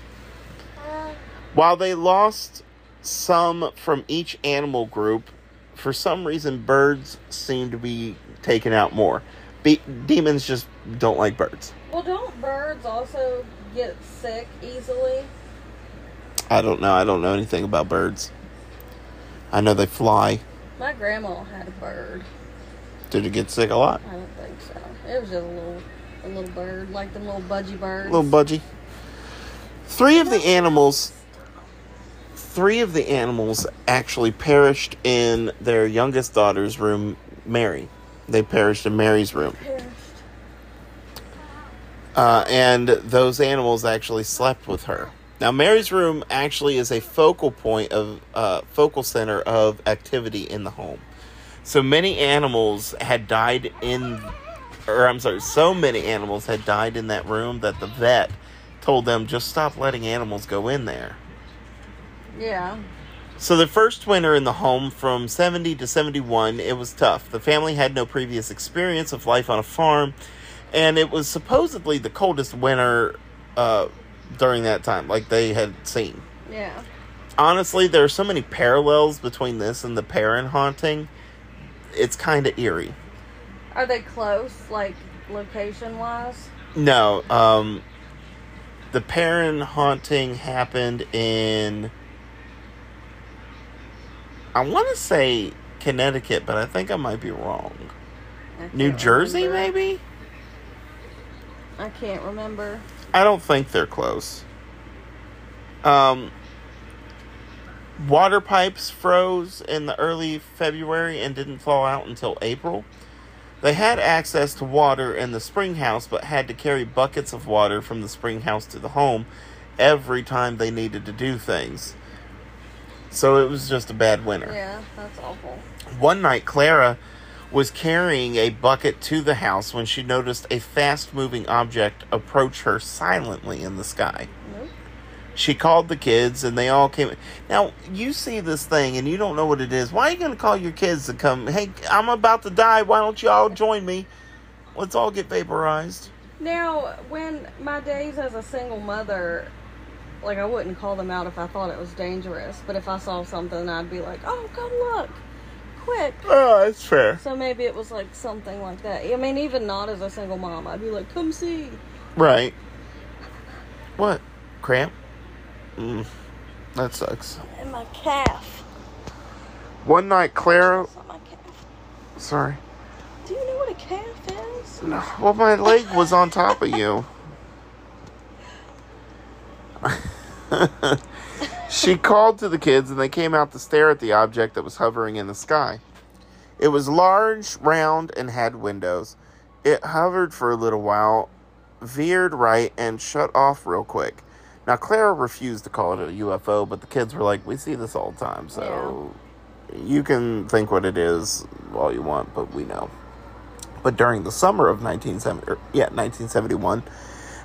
While they lost some from each animal group, for some reason, birds seem to be taken out more. Be- demons just don't like birds. Well, don't birds also get sick easily? I don't know. I don't know anything about birds. I know they fly. My grandma had a bird. Did it get sick a lot? I don't think so. It was just a little, a little bird, like the little budgie birds. little budgie. Three of the animals, three of the animals actually perished in their youngest daughter's room, Mary. They perished in Mary's room, uh, and those animals actually slept with her. Now, Mary's room actually is a focal point of uh, focal center of activity in the home. So many animals had died in, or I'm sorry, so many animals had died in that room that the vet told them just stop letting animals go in there. Yeah. So the first winter in the home from 70 to 71, it was tough. The family had no previous experience of life on a farm, and it was supposedly the coldest winter uh, during that time, like they had seen. Yeah. Honestly, there are so many parallels between this and the Perron haunting. It's kind of eerie. Are they close, like location wise? No, um, the Perron haunting happened in. I want to say Connecticut, but I think I might be wrong. New Jersey, maybe? I can't remember. I don't think they're close. Um, water pipes froze in the early February and didn't thaw out until April. They had access to water in the spring house, but had to carry buckets of water from the spring house to the home every time they needed to do things. So it was just a bad winter. Yeah, that's awful. One night, Clara was carrying a bucket to the house when she noticed a fast moving object approach her silently in the sky. Nope. She called the kids and they all came. Now, you see this thing and you don't know what it is. Why are you going to call your kids to come? Hey, I'm about to die. Why don't you all join me? Let's all get vaporized. Now, when my days as a single mother, like I wouldn't call them out if I thought it was dangerous, but if I saw something, I'd be like, "Oh, come look, quick!" Oh, that's fair. So maybe it was like something like that. I mean, even not as a single mom, I'd be like, "Come see." Right. What? Cramp? Mm, that sucks. And my calf. One night, Clara. It's not my calf. Sorry. Do you know what a calf is? No, well, my leg was on top of you. she called to the kids and they came out to stare at the object that was hovering in the sky. It was large, round, and had windows. It hovered for a little while, veered right, and shut off real quick. Now, Clara refused to call it a UFO, but the kids were like, We see this all the time, so you can think what it is all you want, but we know. But during the summer of 1970, er, yeah, 1971,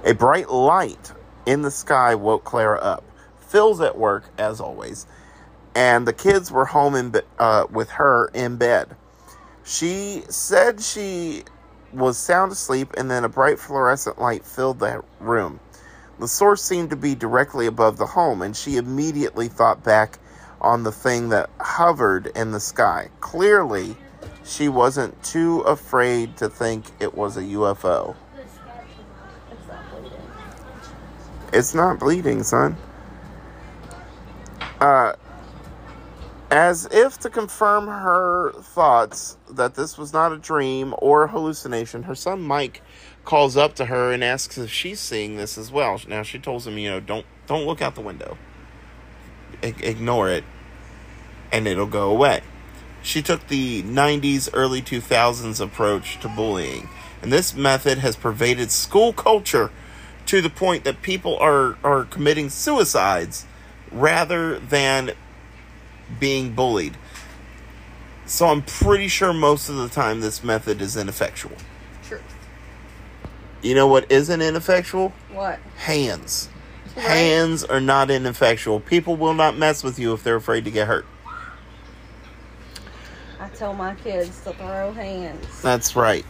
a bright light in the sky woke Clara up. Phil's at work, as always, and the kids were home in be- uh, with her in bed. She said she was sound asleep, and then a bright fluorescent light filled the room. The source seemed to be directly above the home, and she immediately thought back on the thing that hovered in the sky. Clearly, she wasn't too afraid to think it was a UFO. It's not bleeding. It's not bleeding, son. Uh, as if to confirm her thoughts that this was not a dream or a hallucination, her son Mike calls up to her and asks if she's seeing this as well. Now she tells him, you know, don't don't look out the window. I- ignore it. and it'll go away. She took the 90s, early 2000s approach to bullying, and this method has pervaded school culture to the point that people are, are committing suicides rather than being bullied. So I'm pretty sure most of the time this method is ineffectual. Truth. You know what isn't ineffectual? What? Hands. Right. Hands are not ineffectual. People will not mess with you if they're afraid to get hurt. I tell my kids to throw hands. That's right.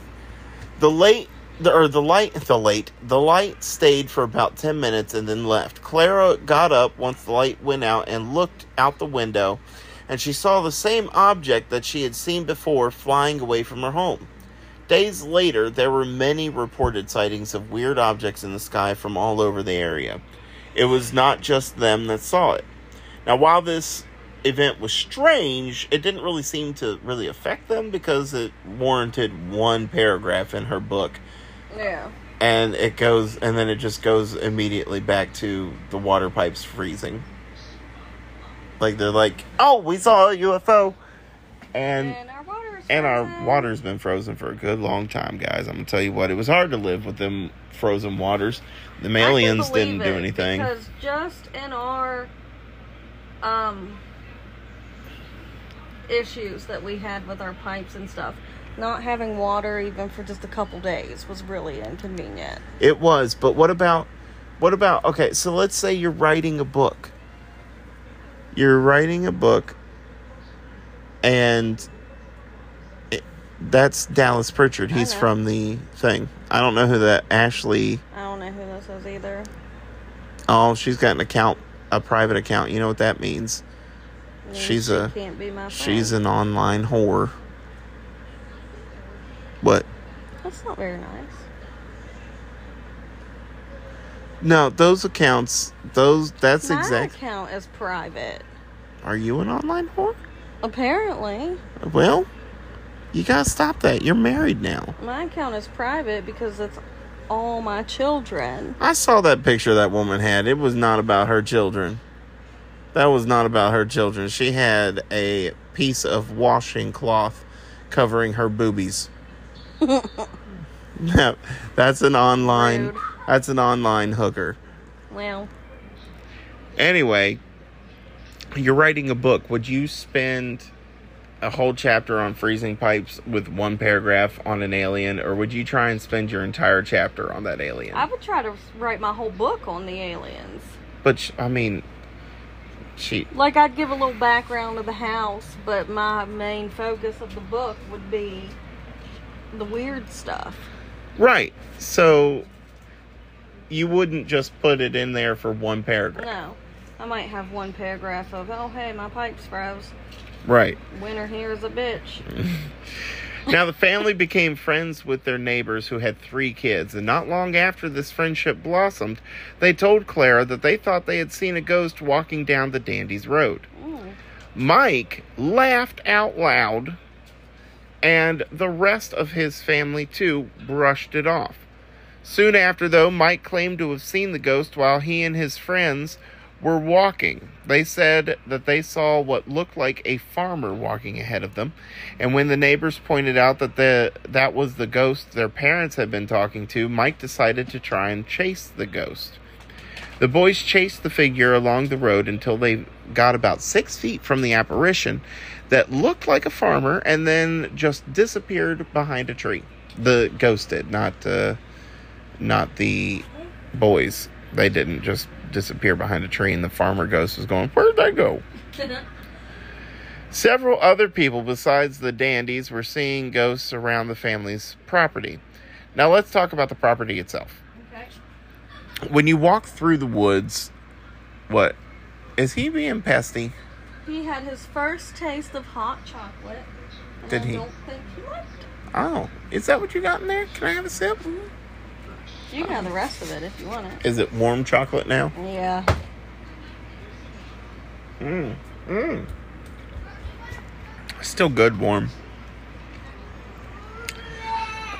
The late the, or the light the late the light stayed for about 10 minutes and then left. Clara got up once the light went out and looked out the window and she saw the same object that she had seen before flying away from her home. Days later, there were many reported sightings of weird objects in the sky from all over the area. It was not just them that saw it. Now, while this event was strange, it didn't really seem to really affect them because it warranted one paragraph in her book. Yeah. And it goes, and then it just goes immediately back to the water pipes freezing. Like they're like, oh, we saw a UFO. And And our water's and our water's been frozen for a good long time, guys. I'm gonna tell you what, it was hard to live with them frozen waters. The aliens didn't do anything. Because just in our um issues that we had with our pipes and stuff, not having water even for just a couple days was really inconvenient. It was, but what about what about okay, so let's say you're writing a book. You're writing a book and it, that's Dallas Pritchard. He's from the thing. I don't know who that Ashley I don't know who this is either. Oh, she's got an account, a private account. You know what that means? I She's she a- can't be my. She's an online whore. What? That's not very nice. No, those accounts, those that's exact. My exact. account is private. Are you an online whore? Apparently, Well, you gotta stop that. You're married now. my account is private because it's all my children. I saw that picture that woman had. It was not about her children. That was not about her children. She had a piece of washing cloth covering her boobies. No, that's an online. Rude. That's an online hooker. Well, Anyway, you're writing a book. Would you spend a whole chapter on freezing pipes with one paragraph on an alien, or would you try and spend your entire chapter on that alien? I would try to write my whole book on the aliens. but sh- I mean, she Like I'd give a little background of the house, but my main focus of the book would be the weird stuff. right. So you wouldn't just put it in there for one paragraph, No. I might have one paragraph of, oh hey, my pipes froze. right? Winter here is a bitch. Now, the family became friends with their neighbors who had three kids, and not long after this friendship blossomed, they told Clara that they thought they had seen a ghost walking down the Dandies Road. Mm. Mike laughed out loud, and the rest of his family, too, brushed it off. Soon after, though, Mike claimed to have seen the ghost while he and his friends were walking. They said that they saw what looked like a farmer walking ahead of them, and when the neighbors pointed out that the that was the ghost their parents had been talking to, Mike decided to try and chase the ghost. The boys chased the figure along the road until they got about six feet from the apparition that looked like a farmer and then just disappeared behind a tree. The ghost did, not uh, not the boys. They didn't just disappear behind a tree and the farmer ghost was going, Where'd they go? Several other people besides the dandies were seeing ghosts around the family's property. Now let's talk about the property itself. When you walk through the woods, what is he being pesty? He had his first taste of hot chocolate. Did I he? don't think he liked it. Oh, is that what you got in there? Can I have a sip? Mm-hmm. You can have the rest of it if you want it. Is it warm chocolate now? Yeah. Mmm, mmm. Still good, warm.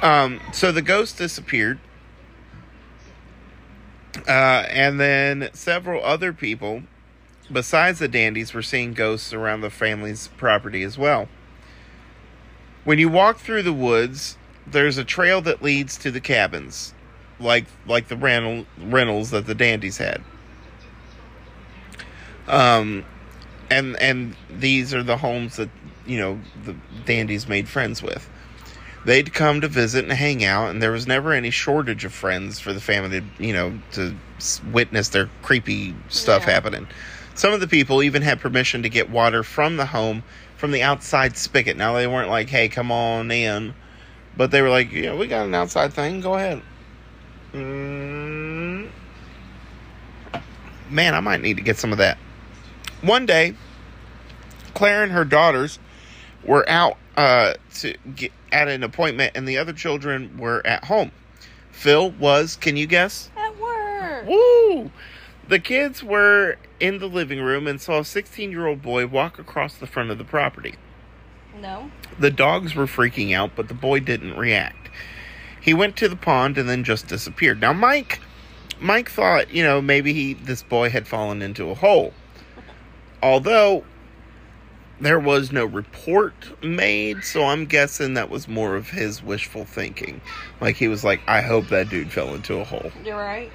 Um, so the ghost disappeared. Uh, and then several other people besides the dandies, were seeing ghosts around the family's property as well. When you walk through the woods, there's a trail that leads to the cabins, like like the rental, rentals that the dandies had. Um, and and these are the homes that you know the dandies made friends with. They'd come to visit and hang out, and there was never any shortage of friends for the family to you know to witness their creepy stuff Yeah. happening. Some of the people even had permission to get water from the home from the outside spigot. Now they weren't like, "Hey, come on in," but they were like, "Yeah, we got an outside thing. Go ahead." Mm. Man, I might need to get some of that. One day, Claire and her daughters were out uh, to get at an appointment, and the other children were at home. Phil was, can you guess? At work. Woo! The kids were in the living room and saw a 16 year old boy walk across the front of the property. No. The dogs were freaking out, but the boy didn't react. He went to the pond and then just disappeared. Now, Mike, Mike thought, you know, maybe he this boy had fallen into a hole. Although there was no report made, so I'm guessing that was more of his wishful thinking. Like he was like, I hope that dude fell into a hole. You're right.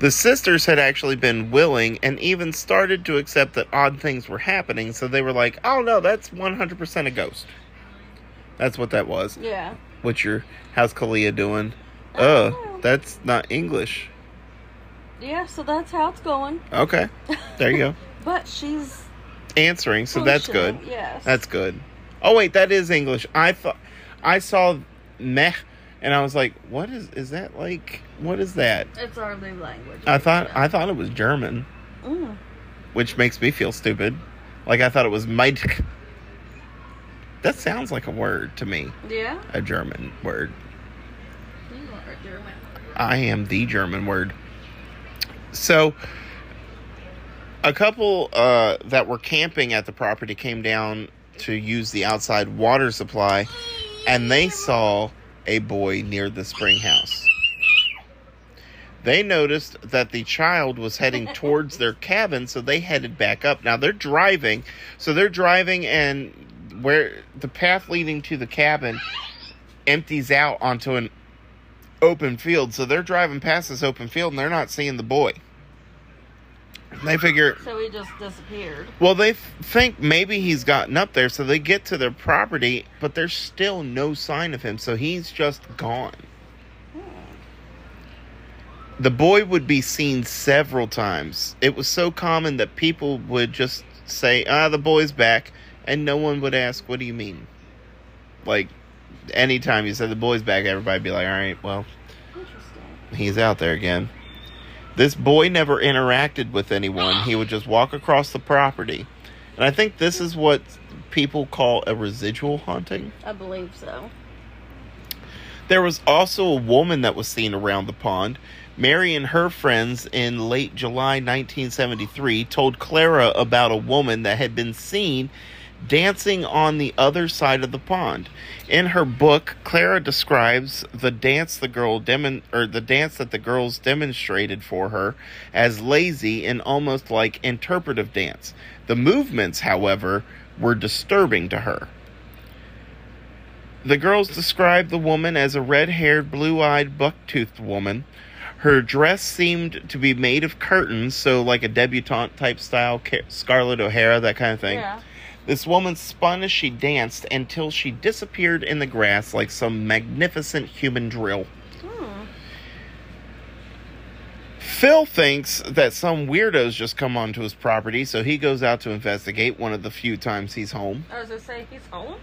The sisters had actually been willing and even started to accept that odd things were happening, so they were like, oh no, that's 100% a ghost. That's what that was. Yeah. What's your, how's Kalia doing? Uh, that's not English. Yeah, so that's how it's going. Okay, there you go. But she's Answering, so that's good. Yes. That's good. Oh wait, that is English. I thought, I saw meh, and I was like, what is, is that like, what is that? It's our new language. I thought, I thought it was German. Mm. which makes me feel stupid. Like I thought it was Mike. That sounds like a word to me, Yeah. a German word. You are a German. I am the German word. So, a couple uh, that were camping at the property came down to use the outside water supply, and they saw a boy near the spring house. They noticed that the child was heading towards their cabin, so they headed back up. Now they're driving, so they're driving, and where the path leading to the cabin empties out onto an open field. So they're driving past this open field and they're not seeing the boy. They figure, So he just disappeared. well, they th- think maybe he's gotten up there. So they get to their property, but there's still no sign of him. So he's just gone. The boy would be seen several times. It was so common that people would just say, ah, the boy's back. And no one would ask, what do you mean? Like, anytime you said the boy's back, everybody'd be like, all right, well, he's out there again. This boy never interacted with anyone. He would just walk across the property. And I think this is what people call a residual haunting. I believe so. There was also a woman that was seen around the pond. Mary and her friends in late July 1973 told Clara about a woman that had been seen dancing on the other side of the pond. In her book, Clara describes the dance the girl demon or the dance that the girls demonstrated for her as lazy and almost like interpretive dance. The movements, however, were disturbing to her. The girls described the woman as a red haired, blue eyed, buck toothed woman. Her dress seemed to be made of curtains, so like a debutante type style, Ca- Scarlett O'Hara, that kind of thing. Yeah. This woman spun as she danced until she disappeared in the grass like some magnificent human drill. Hmm. Phil thinks that some weirdos just come onto his property, so he goes out to investigate one of the few times he's home. I was gonna say he's home.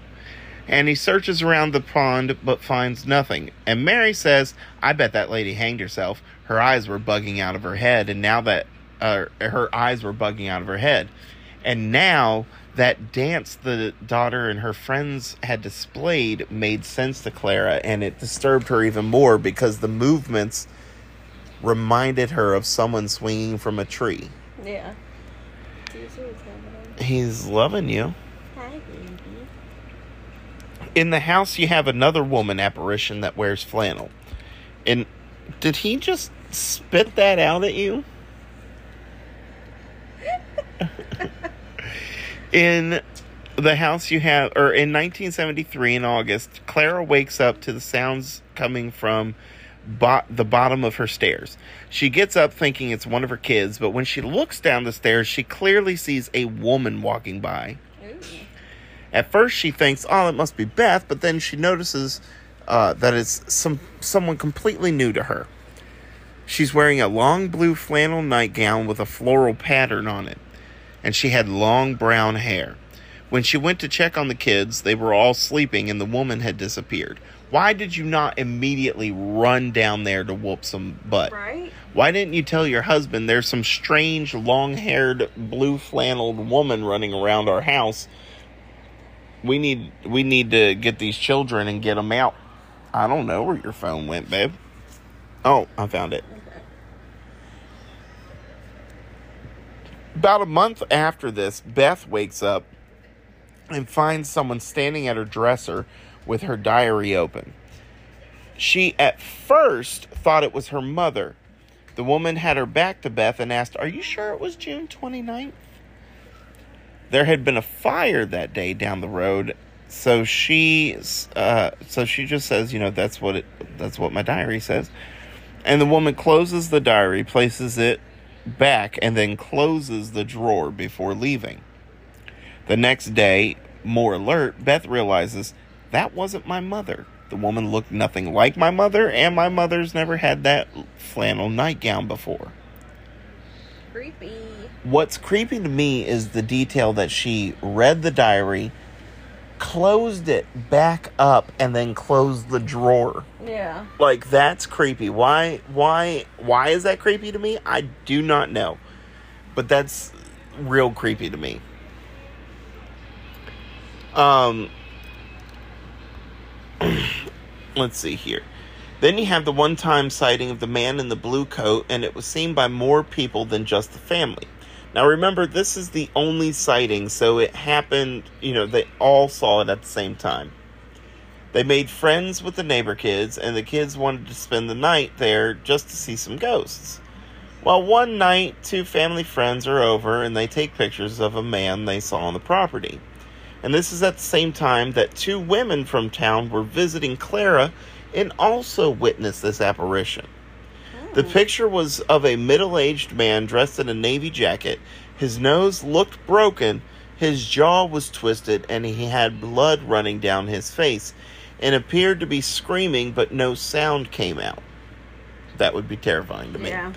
and he searches around the pond but finds nothing. And Mary says, "I bet that lady hanged herself. Her eyes were bugging out of her head, and now that uh, her eyes were bugging out of her head, and now that dance the daughter and her friends had displayed made sense to Clara, and it disturbed her even more because the movements reminded her of someone swinging from a tree. Yeah. Do you see what's? He's loving you." Hi, baby. in the house you have another woman apparition that wears flannel and did he just spit that out at you In the house you have, or in 1973 in August, Clara wakes up to the sounds coming from bo- the bottom of her stairs. She gets up thinking it's one of her kids, but when she looks down the stairs, she clearly sees a woman walking by. Ooh. At first, she thinks, "Oh, it must be Beth," but then she notices uh, that it's some someone completely new to her. She's wearing a long blue flannel nightgown with a floral pattern on it, and she had long brown hair. When she went to check on the kids, they were all sleeping, and the woman had disappeared. Why did you not immediately run down there to whoop some butt? Right? Why didn't you tell your husband there's some strange long haired blue flanneled woman running around our house? We need we need to get these children and get them out. I don't know where your phone went, babe. Oh, I found it. About a month after this, Beth wakes up and finds someone standing at her dresser with her diary open. She at first thought it was her mother. The woman had her back to Beth and asked, Are you sure it was June 29th? There had been a fire that day down the road, so she uh, so she just says, you know, that's what it that's what my diary says. And the woman closes the diary, places it back, and then closes the drawer before leaving. The next day, more alert, Beth realizes that wasn't my mother. The woman looked nothing like my mother, and my mother's never had that flannel nightgown before. Creepy. What's creepy to me is the detail that she read the diary, closed it back up, and then closed the drawer. Yeah. Like that's creepy. Why why why is that creepy to me? I do not know. But that's real creepy to me. Um let's see here. Then you have the one time sighting of the man in the blue coat, and it was seen by more people than just the family. Now remember, this is the only sighting, so it happened, you know, they all saw it at the same time. They made friends with the neighbor kids, and the kids wanted to spend the night there just to see some ghosts. Well, one night, two family friends are over and they take pictures of a man they saw on the property. And this is at the same time that two women from town were visiting Clara and also witnessed this apparition. The picture was of a middle aged man dressed in a navy jacket. His nose looked broken, his jaw was twisted, and he had blood running down his face and appeared to be screaming, but no sound came out. That would be terrifying to me. Yeah.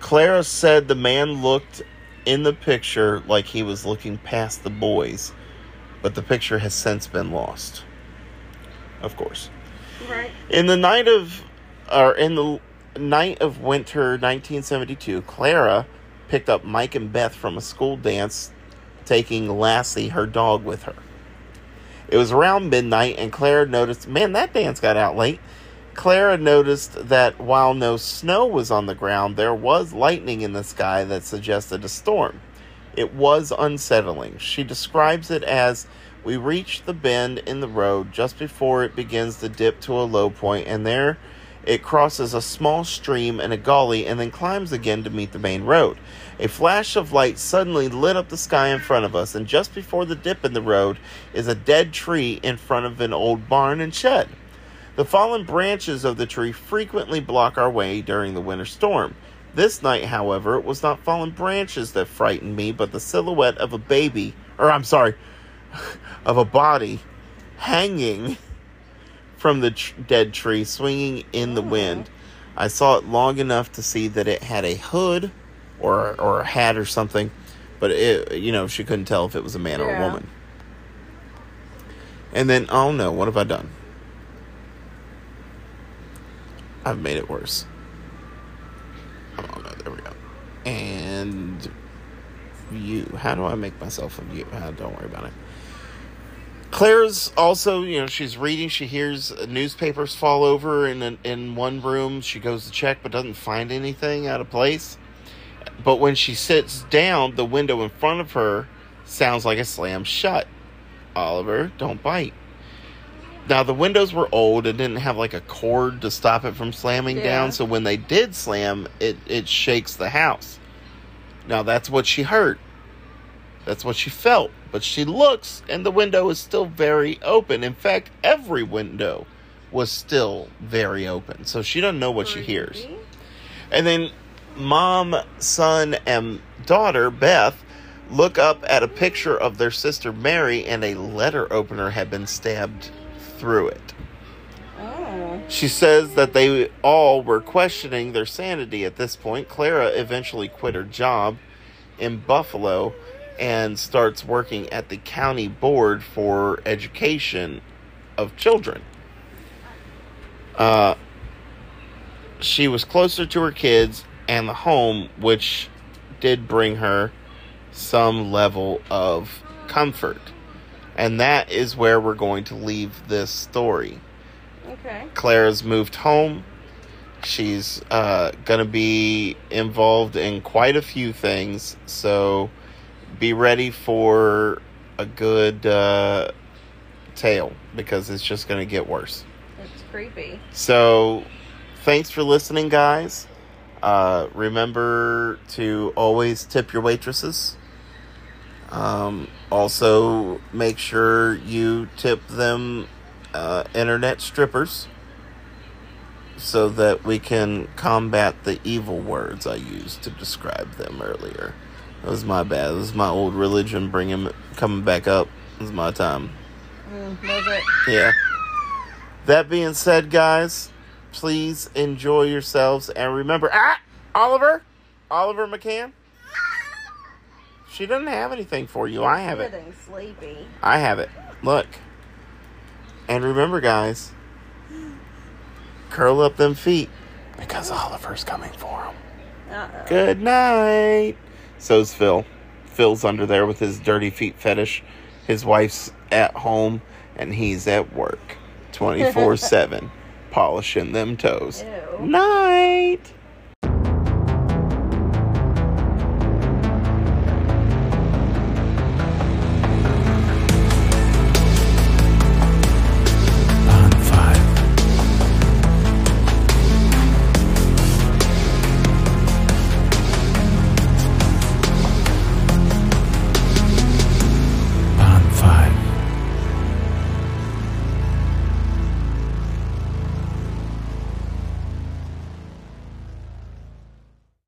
Clara said the man looked in the picture like he was looking past the boys, but the picture has since been lost. Of course. Right. In the night of, or in the night of winter 1972, Clara picked up Mike and Beth from a school dance, taking Lassie, her dog, with her. It was around midnight, and Clara noticed, man, that dance got out late. Clara noticed that while no snow was on the ground, there was lightning in the sky that suggested a storm. It was unsettling. She describes it as we reached the bend in the road just before it begins to dip to a low point, and there it crosses a small stream and a gully and then climbs again to meet the main road. A flash of light suddenly lit up the sky in front of us, and just before the dip in the road is a dead tree in front of an old barn and shed. The fallen branches of the tree frequently block our way during the winter storm. This night, however, it was not fallen branches that frightened me, but the silhouette of a baby, or I'm sorry, of a body hanging from the tr- dead tree, swinging in the wind. I saw it long enough to see that it had a hood or or a hat or something, but it, you know, she couldn't tell if it was a man or a woman. And then, oh no, what have I done? I've made it worse. Oh no, there we go. And you How do I make myself a view? Ah, don't worry about it. Claire's also, you know, she's reading. She hears newspapers fall over in an, in one room. She goes to check, but doesn't find anything out of place. But when she sits down, the window in front of her sounds like a slam shut. Oliver, don't bite. Now the windows were old and didn't have like a cord to stop it from slamming Yeah. down. So when they did slam, it it shakes the house. Now that's what she heard. That's what she felt. But she looks, and the window is still very open. In fact, every window was still very open. So she doesn't know what she hears. And then mom, son, and daughter, Beth, look up at a picture of their sister Mary, and a letter opener had been stabbed through it. Oh. She says that they all were questioning their sanity at this point. Clara eventually quit her job in Buffalo and starts working at the county board for education of children. Uh, she was closer to her kids and the home, which did bring her some level of comfort. And that is where we're going to leave this story. Okay. Clara's moved home. She's uh, going to be involved in quite a few things. So be ready for a good uh, tale because it's just going to get worse. It's creepy. So thanks for listening, guys. Uh, remember to always tip your waitresses. Um, also, make sure you tip them uh, internet strippers so that we can combat the evil words I used to describe them earlier. That was my bad. This is my old religion bringing coming back up. This is my time. Mm, it? Yeah. That being said, guys, please enjoy yourselves and remember, ah, Oliver, Oliver McCann. She doesn't have anything for you. I have it. Sleepy. I have it. Look. And remember, guys, curl up them feet because Oliver's coming for them. Uh-oh. Good night. So's Phil. Phil's under there with his dirty feet fetish. His wife's at home and he's at work 24 7, polishing them toes. Ew. Night.